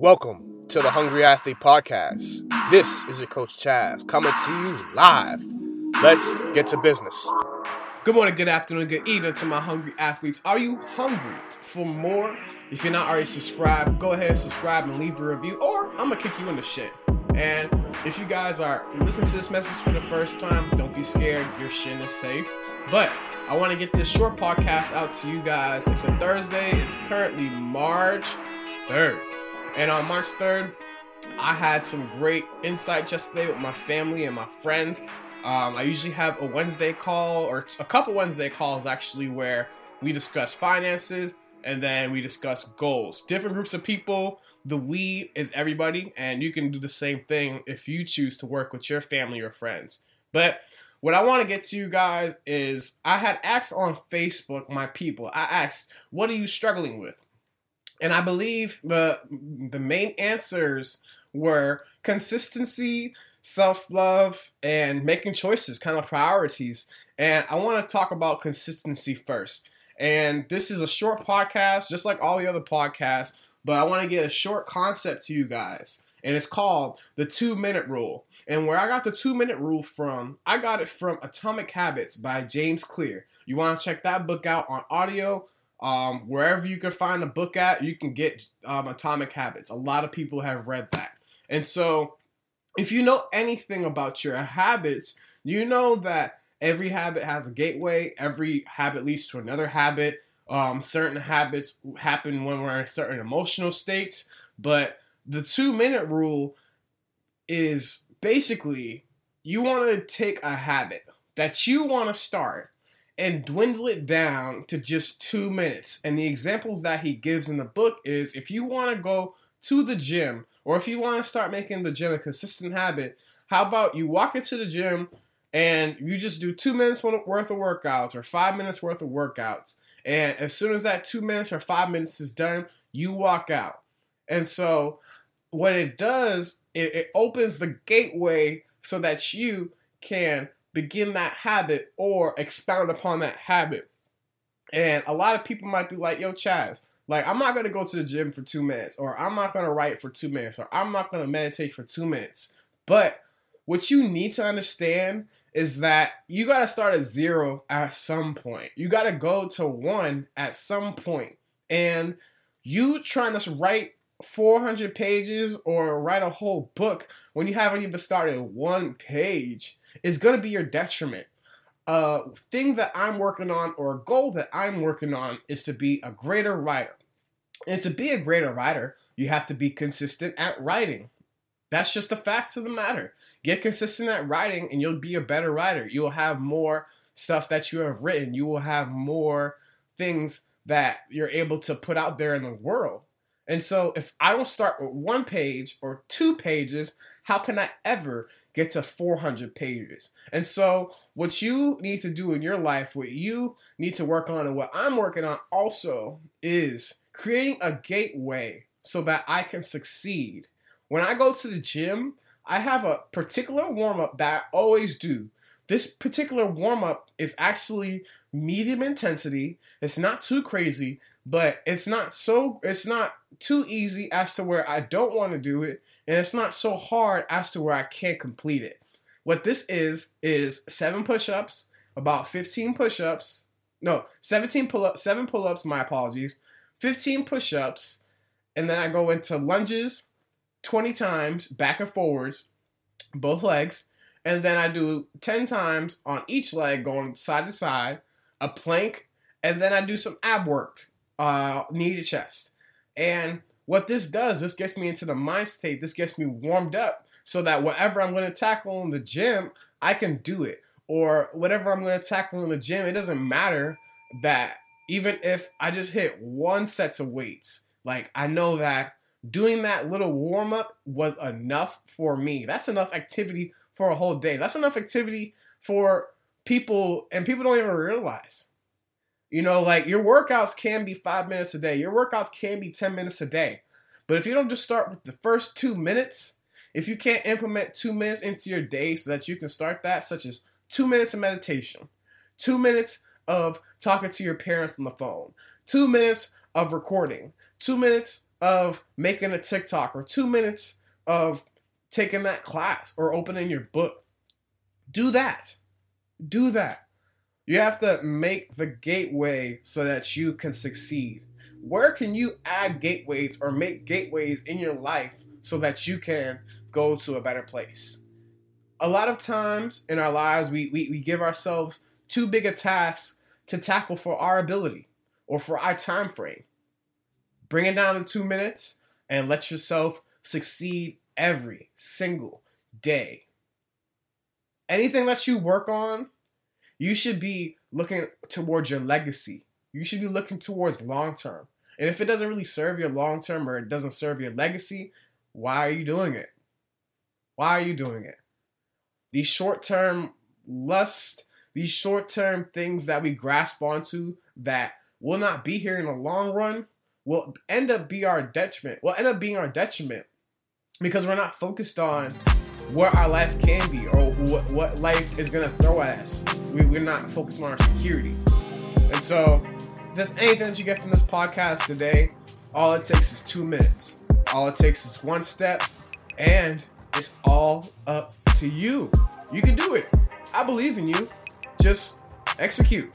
Welcome to the Hungry Athlete Podcast. This is your coach Chaz coming to you live. Let's get to business. Good morning, good afternoon, good evening to my hungry athletes. Are you hungry for more? If you're not already subscribed, go ahead and subscribe and leave a review, or I'm gonna kick you in the shit. And if you guys are listening to this message for the first time, don't be scared. Your shin is safe. But I want to get this short podcast out to you guys. It's a Thursday. It's currently March 3rd. And on March 3rd, I had some great insights yesterday with my family and my friends. Um, I usually have a Wednesday call or a couple Wednesday calls actually where we discuss finances and then we discuss goals. Different groups of people. The we is everybody, and you can do the same thing if you choose to work with your family or friends. But what I want to get to you guys is I had asked on Facebook my people. I asked, "What are you struggling with?" And I believe the the main answers were consistency, self-love, and making choices, kind of priorities. And I want to talk about consistency first. And this is a short podcast, just like all the other podcasts, but I want to get a short concept to you guys. And it's called the two minute rule. And where I got the two minute rule from, I got it from Atomic Habits by James Clear. You want to check that book out on audio um, wherever you can find a book at, you can get um, Atomic Habits. A lot of people have read that. And so, if you know anything about your habits, you know that every habit has a gateway, every habit leads to another habit. Um, certain habits happen when we're in certain emotional states, but the two minute rule is basically you want to take a habit that you want to start and dwindle it down to just two minutes. And the examples that he gives in the book is if you want to go to the gym or if you want to start making the gym a consistent habit, how about you walk into the gym and you just do two minutes worth of workouts or five minutes worth of workouts. And as soon as that two minutes or five minutes is done, you walk out. And so what it does, it, it opens the gateway so that you can begin that habit or expound upon that habit. And a lot of people might be like, yo, Chaz, like, I'm not gonna go to the gym for two minutes, or I'm not gonna write for two minutes, or I'm not gonna meditate for two minutes. But what you need to understand is that you gotta start at zero at some point. You gotta go to one at some point. And you trying to write 400 pages or write a whole book when you haven't even started one page is going to be your detriment. A thing that I'm working on or a goal that I'm working on is to be a greater writer. And to be a greater writer, you have to be consistent at writing. That's just the facts of the matter. Get consistent at writing and you'll be a better writer. You will have more stuff that you have written. You will have more things that you're able to put out there in the world. And so if I don't start with one page or two pages, how can I ever get to 400 pages. And so, what you need to do in your life, what you need to work on, and what I'm working on also is creating a gateway so that I can succeed. When I go to the gym, I have a particular warm up that I always do. This particular warm up is actually medium intensity. It's not too crazy, but it's not so it's not too easy as to where I don't want to do it and it's not so hard as to where I can't complete it. What this is is seven push-ups, about 15 push-ups, no, 17 pull-ups, seven pull-ups, my apologies, 15 push-ups, and then I go into lunges 20 times back and forwards, both legs, and then I do 10 times on each leg going side to side, a plank, and then I do some ab work, uh, knee to chest. And what this does, this gets me into the mind state. This gets me warmed up so that whatever I'm going to tackle in the gym, I can do it. Or whatever I'm going to tackle in the gym, it doesn't matter that even if I just hit one sets of weights, like I know that doing that little warm up was enough for me. That's enough activity for a whole day. That's enough activity for people, and people don't even realize. You know, like your workouts can be five minutes a day, your workouts can be 10 minutes a day. But if you don't just start with the first two minutes, if you can't implement two minutes into your day so that you can start that, such as two minutes of meditation, two minutes of talking to your parents on the phone, two minutes of recording, two minutes of making a TikTok or two minutes of taking that class or opening your book. Do that. Do that. You have to make the gateway so that you can succeed. Where can you add gateways or make gateways in your life so that you can go to a better place? A lot of times in our lives, we, we, we give ourselves too big a task to tackle for our ability or for our time frame. Bring it down to two minutes and let yourself succeed every single day. Anything that you work on, you should be looking towards your legacy. You should be looking towards long term. And if it doesn't really serve your long term or it doesn't serve your legacy, why are you doing it? Why are you doing it? These short term lust, these short term things that we grasp onto that will not be here in the long run will end up be our detriment. Will end up being our detriment because we're not focused on what our life can be or what, what life is gonna throw at us. We, we're not focused on our security. And so, if there's anything that you get from this podcast today, all it takes is two minutes. All it takes is one step, and it's all up to you. You can do it. I believe in you. Just execute.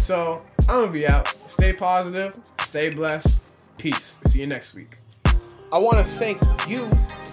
So, I'm gonna be out. Stay positive, stay blessed. Peace. See you next week. I want to thank you